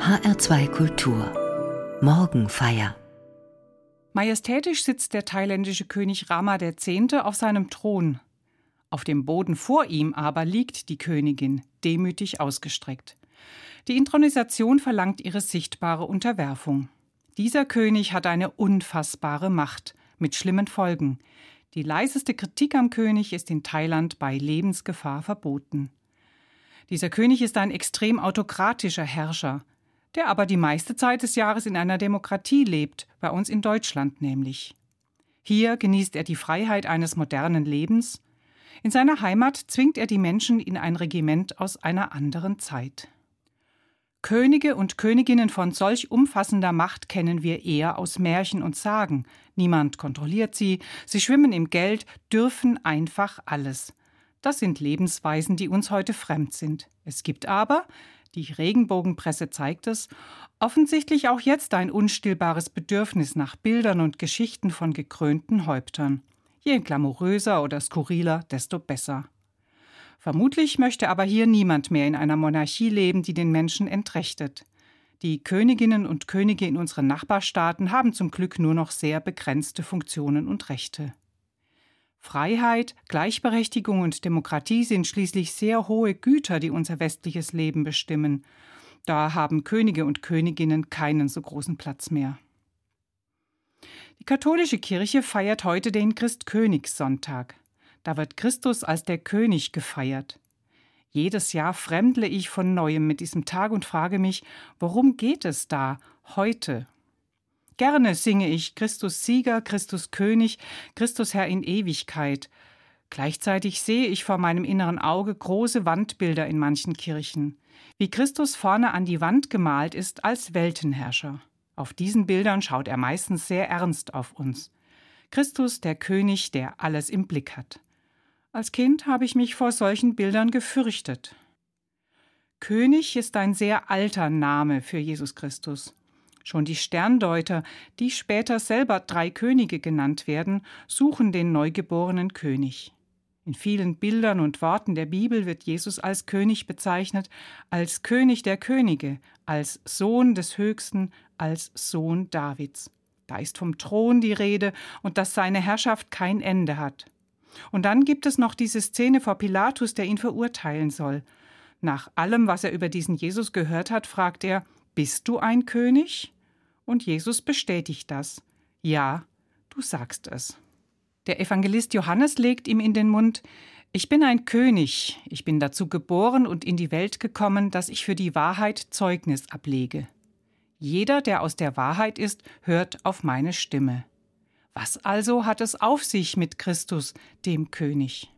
HR2 Kultur Morgenfeier Majestätisch sitzt der thailändische König Rama X. auf seinem Thron. Auf dem Boden vor ihm aber liegt die Königin, demütig ausgestreckt. Die Intronisation verlangt ihre sichtbare Unterwerfung. Dieser König hat eine unfassbare Macht mit schlimmen Folgen. Die leiseste Kritik am König ist in Thailand bei Lebensgefahr verboten. Dieser König ist ein extrem autokratischer Herrscher, der aber die meiste Zeit des Jahres in einer Demokratie lebt, bei uns in Deutschland nämlich. Hier genießt er die Freiheit eines modernen Lebens, in seiner Heimat zwingt er die Menschen in ein Regiment aus einer anderen Zeit. Könige und Königinnen von solch umfassender Macht kennen wir eher aus Märchen und Sagen. Niemand kontrolliert sie, sie schwimmen im Geld, dürfen einfach alles. Das sind Lebensweisen, die uns heute fremd sind. Es gibt aber, die Regenbogenpresse zeigt es, offensichtlich auch jetzt ein unstillbares Bedürfnis nach Bildern und Geschichten von gekrönten Häuptern. Je glamouröser oder skurriler, desto besser. Vermutlich möchte aber hier niemand mehr in einer Monarchie leben, die den Menschen entrechtet. Die Königinnen und Könige in unseren Nachbarstaaten haben zum Glück nur noch sehr begrenzte Funktionen und Rechte. Freiheit, Gleichberechtigung und Demokratie sind schließlich sehr hohe Güter, die unser westliches Leben bestimmen. Da haben Könige und Königinnen keinen so großen Platz mehr. Die katholische Kirche feiert heute den Christkönigssonntag. Da wird Christus als der König gefeiert. Jedes Jahr fremdle ich von neuem mit diesem Tag und frage mich, worum geht es da heute? Gerne singe ich Christus Sieger, Christus König, Christus Herr in Ewigkeit. Gleichzeitig sehe ich vor meinem inneren Auge große Wandbilder in manchen Kirchen, wie Christus vorne an die Wand gemalt ist als Weltenherrscher. Auf diesen Bildern schaut er meistens sehr ernst auf uns. Christus, der König, der alles im Blick hat. Als Kind habe ich mich vor solchen Bildern gefürchtet. König ist ein sehr alter Name für Jesus Christus. Schon die Sterndeuter, die später selber drei Könige genannt werden, suchen den neugeborenen König. In vielen Bildern und Worten der Bibel wird Jesus als König bezeichnet, als König der Könige, als Sohn des Höchsten, als Sohn Davids. Da ist vom Thron die Rede und dass seine Herrschaft kein Ende hat. Und dann gibt es noch diese Szene vor Pilatus, der ihn verurteilen soll. Nach allem, was er über diesen Jesus gehört hat, fragt er, Bist du ein König? Und Jesus bestätigt das. Ja, du sagst es. Der Evangelist Johannes legt ihm in den Mund, ich bin ein König, ich bin dazu geboren und in die Welt gekommen, dass ich für die Wahrheit Zeugnis ablege. Jeder, der aus der Wahrheit ist, hört auf meine Stimme. Was also hat es auf sich mit Christus, dem König?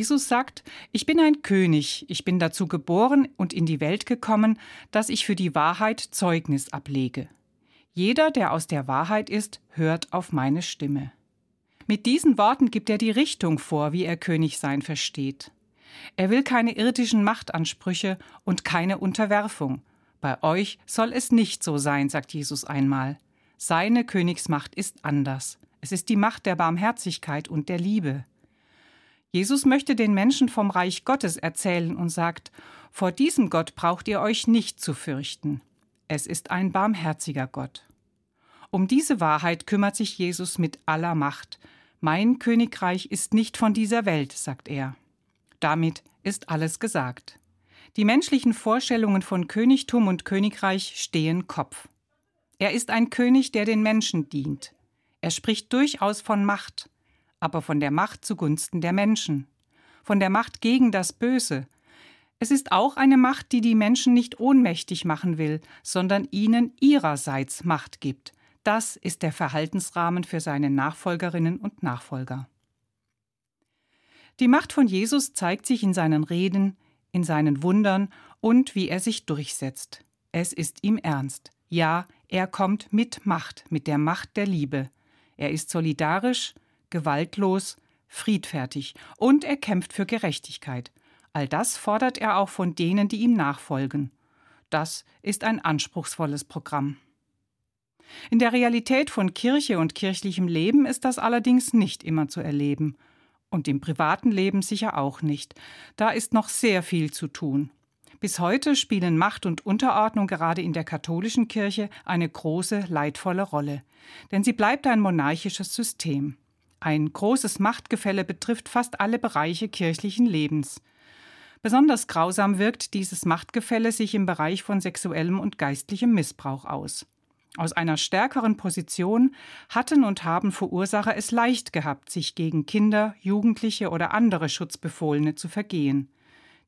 Jesus sagt, ich bin ein König, ich bin dazu geboren und in die Welt gekommen, dass ich für die Wahrheit Zeugnis ablege. Jeder, der aus der Wahrheit ist, hört auf meine Stimme. Mit diesen Worten gibt er die Richtung vor, wie er König sein versteht. Er will keine irdischen Machtansprüche und keine Unterwerfung. Bei euch soll es nicht so sein, sagt Jesus einmal. Seine Königsmacht ist anders. Es ist die Macht der Barmherzigkeit und der Liebe. Jesus möchte den Menschen vom Reich Gottes erzählen und sagt, vor diesem Gott braucht ihr euch nicht zu fürchten. Es ist ein barmherziger Gott. Um diese Wahrheit kümmert sich Jesus mit aller Macht. Mein Königreich ist nicht von dieser Welt, sagt er. Damit ist alles gesagt. Die menschlichen Vorstellungen von Königtum und Königreich stehen Kopf. Er ist ein König, der den Menschen dient. Er spricht durchaus von Macht, aber von der Macht zugunsten der Menschen, von der Macht gegen das Böse. Es ist auch eine Macht, die die Menschen nicht ohnmächtig machen will, sondern ihnen ihrerseits Macht gibt. Das ist der Verhaltensrahmen für seine Nachfolgerinnen und Nachfolger. Die Macht von Jesus zeigt sich in seinen Reden, in seinen Wundern und wie er sich durchsetzt. Es ist ihm ernst. Ja, er kommt mit Macht, mit der Macht der Liebe. Er ist solidarisch, gewaltlos, friedfertig und er kämpft für Gerechtigkeit. All das fordert er auch von denen, die ihm nachfolgen. Das ist ein anspruchsvolles Programm. In der Realität von Kirche und kirchlichem Leben ist das allerdings nicht immer zu erleben. Und im privaten Leben sicher auch nicht. Da ist noch sehr viel zu tun. Bis heute spielen Macht und Unterordnung gerade in der katholischen Kirche eine große, leidvolle Rolle. Denn sie bleibt ein monarchisches System. Ein großes Machtgefälle betrifft fast alle Bereiche kirchlichen Lebens. Besonders grausam wirkt dieses Machtgefälle sich im Bereich von sexuellem und geistlichem Missbrauch aus. Aus einer stärkeren Position hatten und haben Verursacher es leicht gehabt, sich gegen Kinder, Jugendliche oder andere Schutzbefohlene zu vergehen.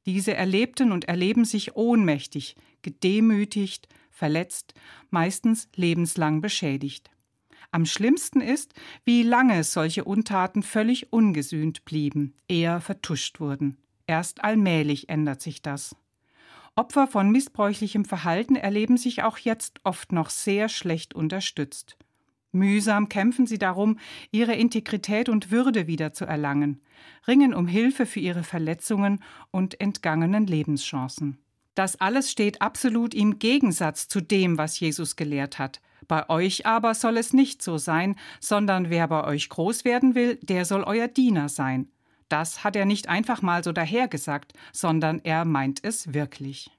Diese erlebten und erleben sich ohnmächtig, gedemütigt, verletzt, meistens lebenslang beschädigt. Am schlimmsten ist, wie lange solche Untaten völlig ungesühnt blieben, eher vertuscht wurden. Erst allmählich ändert sich das. Opfer von missbräuchlichem Verhalten erleben sich auch jetzt oft noch sehr schlecht unterstützt. Mühsam kämpfen sie darum, ihre Integrität und Würde wiederzuerlangen, ringen um Hilfe für ihre Verletzungen und entgangenen Lebenschancen. Das alles steht absolut im Gegensatz zu dem, was Jesus gelehrt hat. Bei euch aber soll es nicht so sein, sondern wer bei euch groß werden will, der soll euer Diener sein. Das hat er nicht einfach mal so dahergesagt, sondern er meint es wirklich.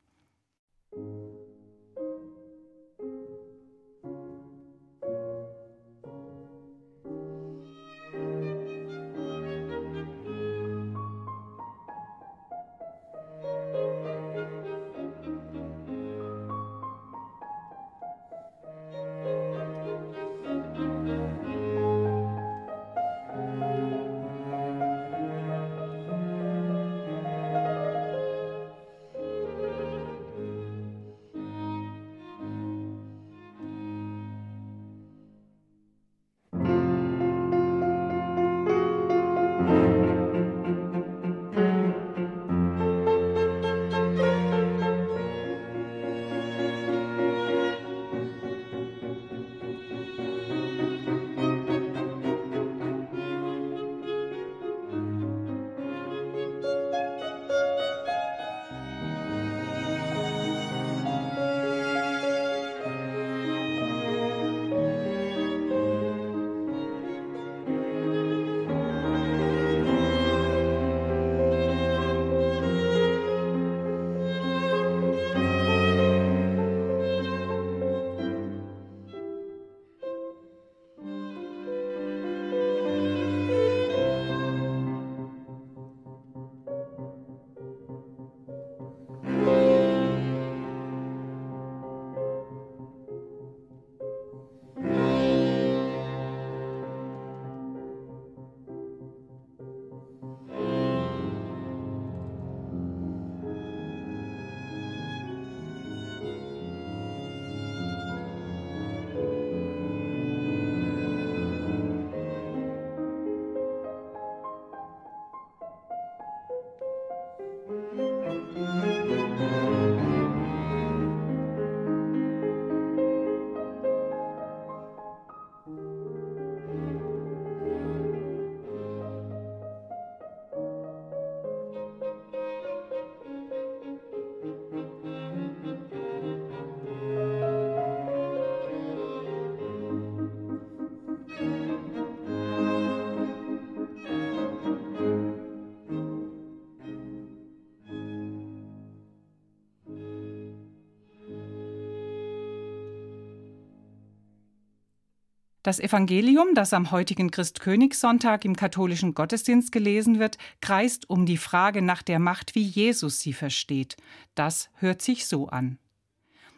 Das Evangelium, das am heutigen Christkönigssonntag im katholischen Gottesdienst gelesen wird, kreist um die Frage nach der Macht, wie Jesus sie versteht. Das hört sich so an.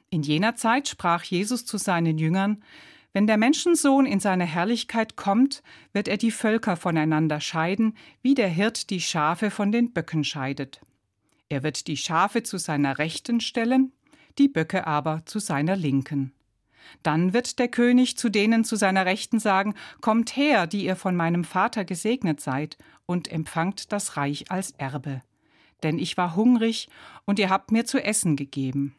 In jener Zeit sprach Jesus zu seinen Jüngern Wenn der Menschensohn in seine Herrlichkeit kommt, wird er die Völker voneinander scheiden, wie der Hirt die Schafe von den Böcken scheidet. Er wird die Schafe zu seiner Rechten stellen, die Böcke aber zu seiner Linken. Dann wird der König zu denen zu seiner Rechten sagen, Kommt her, die ihr von meinem Vater gesegnet seid, und empfangt das Reich als Erbe. Denn ich war hungrig, und ihr habt mir zu essen gegeben.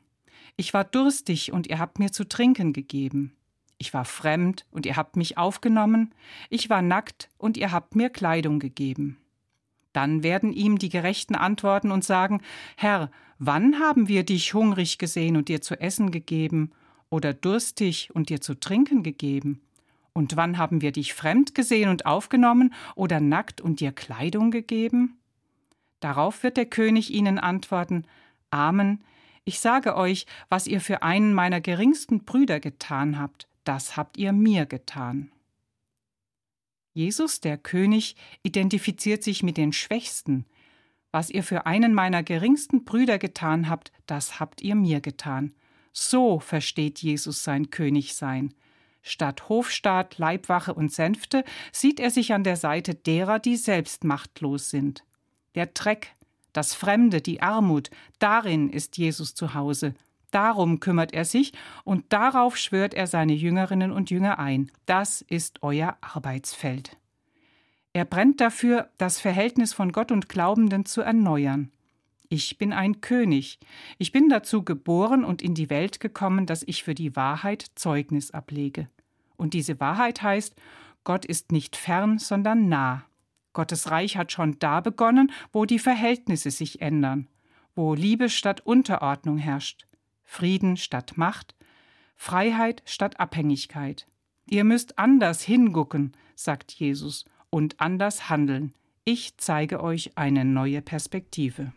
Ich war durstig, und ihr habt mir zu trinken gegeben. Ich war fremd, und ihr habt mich aufgenommen. Ich war nackt, und ihr habt mir Kleidung gegeben. Dann werden ihm die Gerechten antworten und sagen, Herr, wann haben wir dich hungrig gesehen und dir zu essen gegeben, oder durstig und dir zu trinken gegeben? Und wann haben wir dich fremd gesehen und aufgenommen oder nackt und dir Kleidung gegeben? Darauf wird der König ihnen antworten Amen, ich sage euch, was ihr für einen meiner geringsten Brüder getan habt, das habt ihr mir getan. Jesus, der König, identifiziert sich mit den Schwächsten. Was ihr für einen meiner geringsten Brüder getan habt, das habt ihr mir getan. So versteht Jesus sein Königsein. Statt Hofstaat, Leibwache und Sänfte sieht er sich an der Seite derer, die selbst machtlos sind. Der Dreck, das Fremde, die Armut, darin ist Jesus zu Hause. Darum kümmert er sich und darauf schwört er seine Jüngerinnen und Jünger ein. Das ist euer Arbeitsfeld. Er brennt dafür, das Verhältnis von Gott und Glaubenden zu erneuern. Ich bin ein König. Ich bin dazu geboren und in die Welt gekommen, dass ich für die Wahrheit Zeugnis ablege. Und diese Wahrheit heißt, Gott ist nicht fern, sondern nah. Gottes Reich hat schon da begonnen, wo die Verhältnisse sich ändern, wo Liebe statt Unterordnung herrscht, Frieden statt Macht, Freiheit statt Abhängigkeit. Ihr müsst anders hingucken, sagt Jesus, und anders handeln. Ich zeige euch eine neue Perspektive.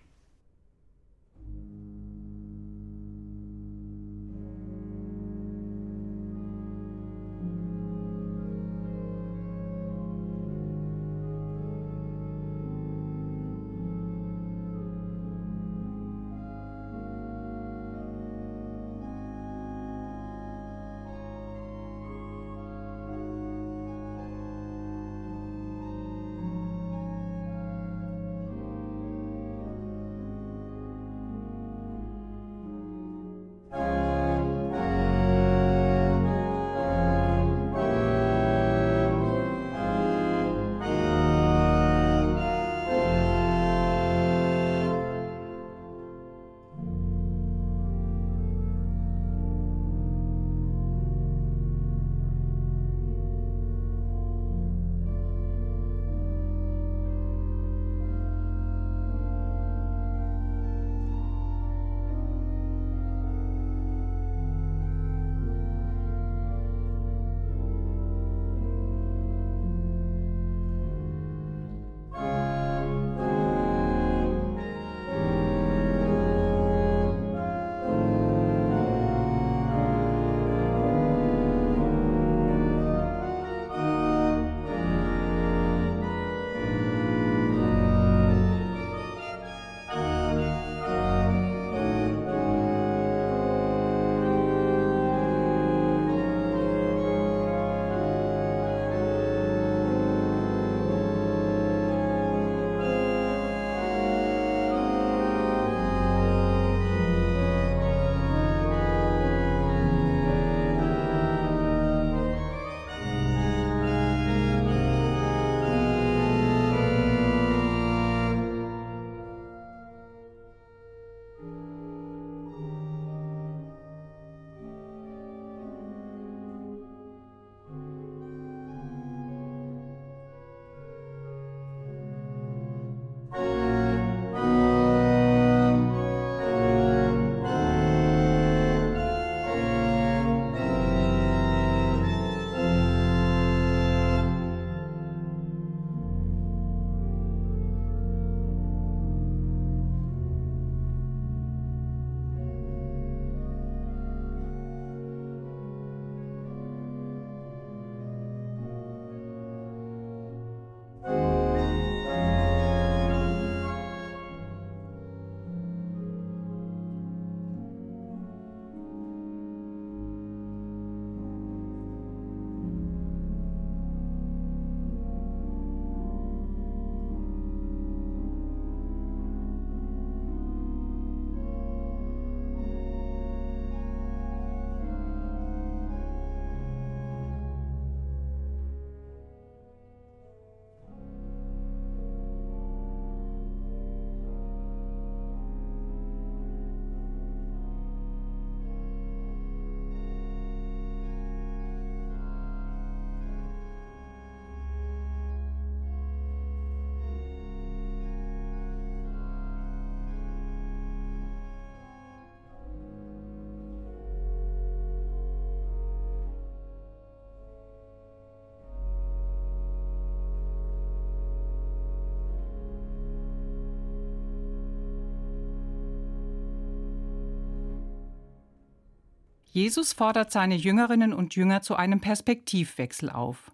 Jesus fordert seine Jüngerinnen und Jünger zu einem Perspektivwechsel auf.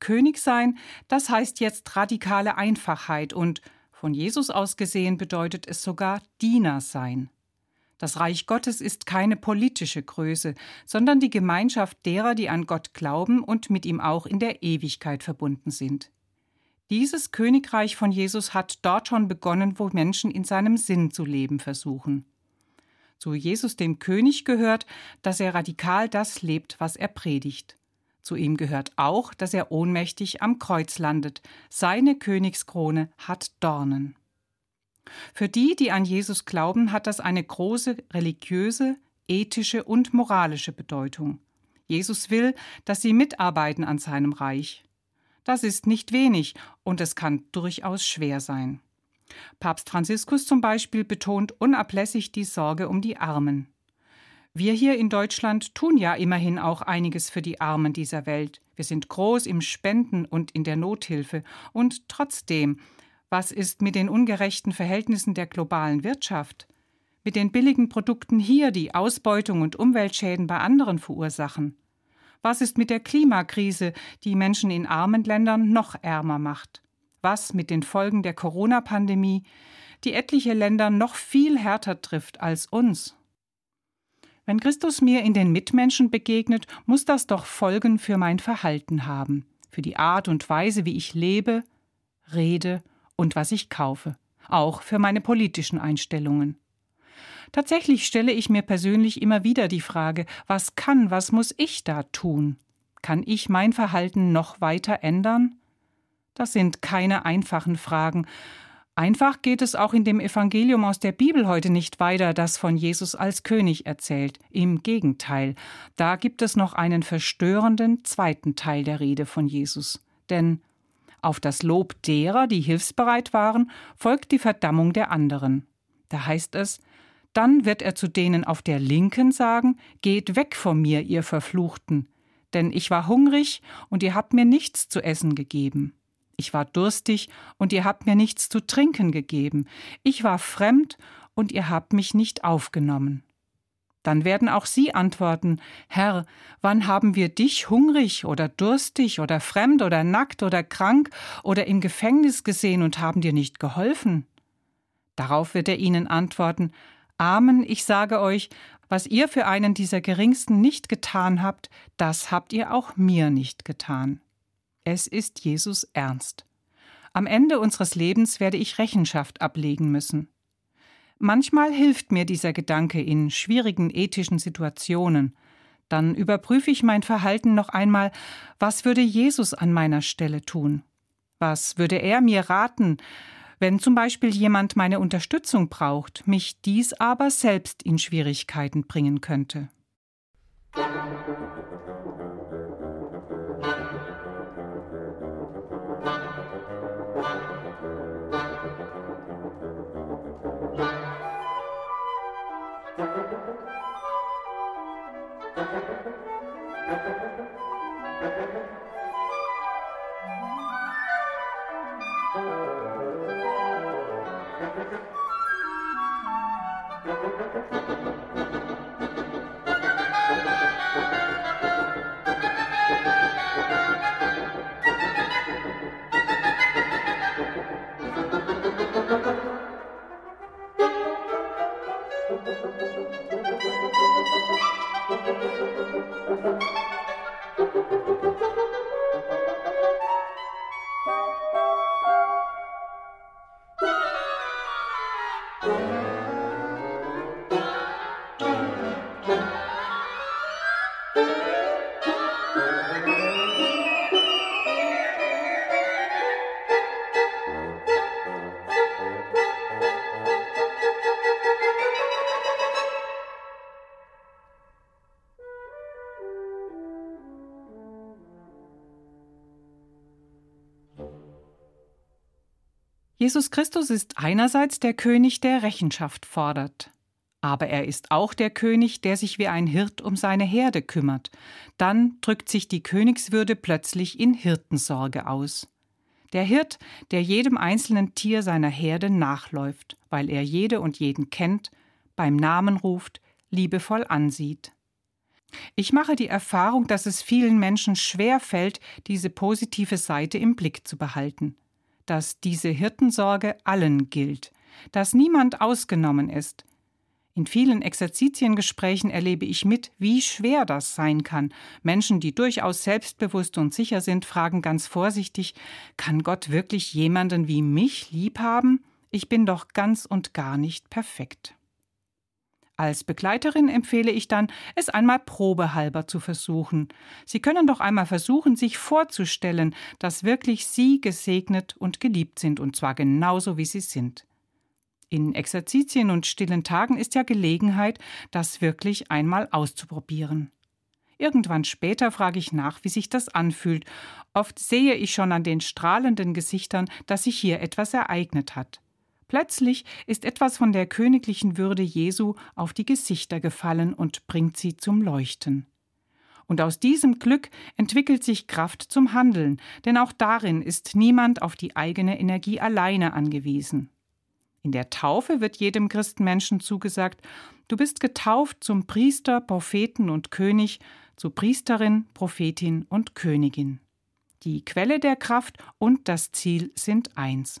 König sein, das heißt jetzt radikale Einfachheit und von Jesus aus gesehen bedeutet es sogar Diener sein. Das Reich Gottes ist keine politische Größe, sondern die Gemeinschaft derer, die an Gott glauben und mit ihm auch in der Ewigkeit verbunden sind. Dieses Königreich von Jesus hat dort schon begonnen, wo Menschen in seinem Sinn zu leben versuchen. Zu Jesus dem König gehört, dass er radikal das lebt, was er predigt. Zu ihm gehört auch, dass er ohnmächtig am Kreuz landet. Seine Königskrone hat Dornen. Für die, die an Jesus glauben, hat das eine große religiöse, ethische und moralische Bedeutung. Jesus will, dass sie mitarbeiten an seinem Reich. Das ist nicht wenig und es kann durchaus schwer sein. Papst Franziskus zum Beispiel betont unablässig die Sorge um die Armen. Wir hier in Deutschland tun ja immerhin auch einiges für die Armen dieser Welt. Wir sind groß im Spenden und in der Nothilfe. Und trotzdem, was ist mit den ungerechten Verhältnissen der globalen Wirtschaft? Mit den billigen Produkten hier, die Ausbeutung und Umweltschäden bei anderen verursachen? Was ist mit der Klimakrise, die Menschen in armen Ländern noch ärmer macht? Was mit den Folgen der Corona-Pandemie, die etliche Länder noch viel härter trifft als uns? Wenn Christus mir in den Mitmenschen begegnet, muss das doch Folgen für mein Verhalten haben, für die Art und Weise, wie ich lebe, rede und was ich kaufe, auch für meine politischen Einstellungen. Tatsächlich stelle ich mir persönlich immer wieder die Frage, was kann, was muss ich da tun? Kann ich mein Verhalten noch weiter ändern? Das sind keine einfachen Fragen, Einfach geht es auch in dem Evangelium aus der Bibel heute nicht weiter, das von Jesus als König erzählt. Im Gegenteil, da gibt es noch einen verstörenden zweiten Teil der Rede von Jesus. Denn auf das Lob derer, die hilfsbereit waren, folgt die Verdammung der anderen. Da heißt es, dann wird er zu denen auf der Linken sagen, Geht weg von mir, ihr Verfluchten, denn ich war hungrig und ihr habt mir nichts zu essen gegeben. Ich war durstig, und ihr habt mir nichts zu trinken gegeben. Ich war fremd, und ihr habt mich nicht aufgenommen. Dann werden auch sie antworten Herr, wann haben wir dich hungrig oder durstig oder fremd oder nackt oder krank oder im Gefängnis gesehen und haben dir nicht geholfen? Darauf wird er ihnen antworten Amen, ich sage euch, was ihr für einen dieser geringsten nicht getan habt, das habt ihr auch mir nicht getan. Es ist Jesus ernst. Am Ende unseres Lebens werde ich Rechenschaft ablegen müssen. Manchmal hilft mir dieser Gedanke in schwierigen ethischen Situationen. Dann überprüfe ich mein Verhalten noch einmal, was würde Jesus an meiner Stelle tun? Was würde er mir raten, wenn zum Beispiel jemand meine Unterstützung braucht, mich dies aber selbst in Schwierigkeiten bringen könnte? Jesus Christus ist einerseits der König, der Rechenschaft fordert. Aber er ist auch der König, der sich wie ein Hirt um seine Herde kümmert. Dann drückt sich die Königswürde plötzlich in Hirtensorge aus. Der Hirt, der jedem einzelnen Tier seiner Herde nachläuft, weil er jede und jeden kennt, beim Namen ruft, liebevoll ansieht. Ich mache die Erfahrung, dass es vielen Menschen schwer fällt, diese positive Seite im Blick zu behalten, dass diese Hirtensorge allen gilt, dass niemand ausgenommen ist. In vielen Exerzitiengesprächen erlebe ich mit, wie schwer das sein kann. Menschen, die durchaus selbstbewusst und sicher sind, fragen ganz vorsichtig, kann Gott wirklich jemanden wie mich lieb haben? Ich bin doch ganz und gar nicht perfekt. Als Begleiterin empfehle ich dann, es einmal probehalber zu versuchen. Sie können doch einmal versuchen, sich vorzustellen, dass wirklich Sie gesegnet und geliebt sind, und zwar genauso, wie Sie sind. In Exerzitien und stillen Tagen ist ja Gelegenheit, das wirklich einmal auszuprobieren. Irgendwann später frage ich nach, wie sich das anfühlt. Oft sehe ich schon an den strahlenden Gesichtern, dass sich hier etwas ereignet hat. Plötzlich ist etwas von der königlichen Würde Jesu auf die Gesichter gefallen und bringt sie zum Leuchten. Und aus diesem Glück entwickelt sich Kraft zum Handeln, denn auch darin ist niemand auf die eigene Energie alleine angewiesen. In der Taufe wird jedem Christenmenschen zugesagt, du bist getauft zum Priester, Propheten und König, zu Priesterin, Prophetin und Königin. Die Quelle der Kraft und das Ziel sind eins.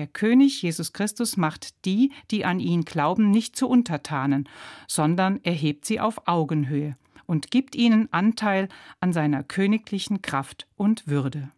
Der König Jesus Christus macht die, die an ihn glauben, nicht zu Untertanen, sondern erhebt sie auf Augenhöhe und gibt ihnen Anteil an seiner königlichen Kraft und Würde.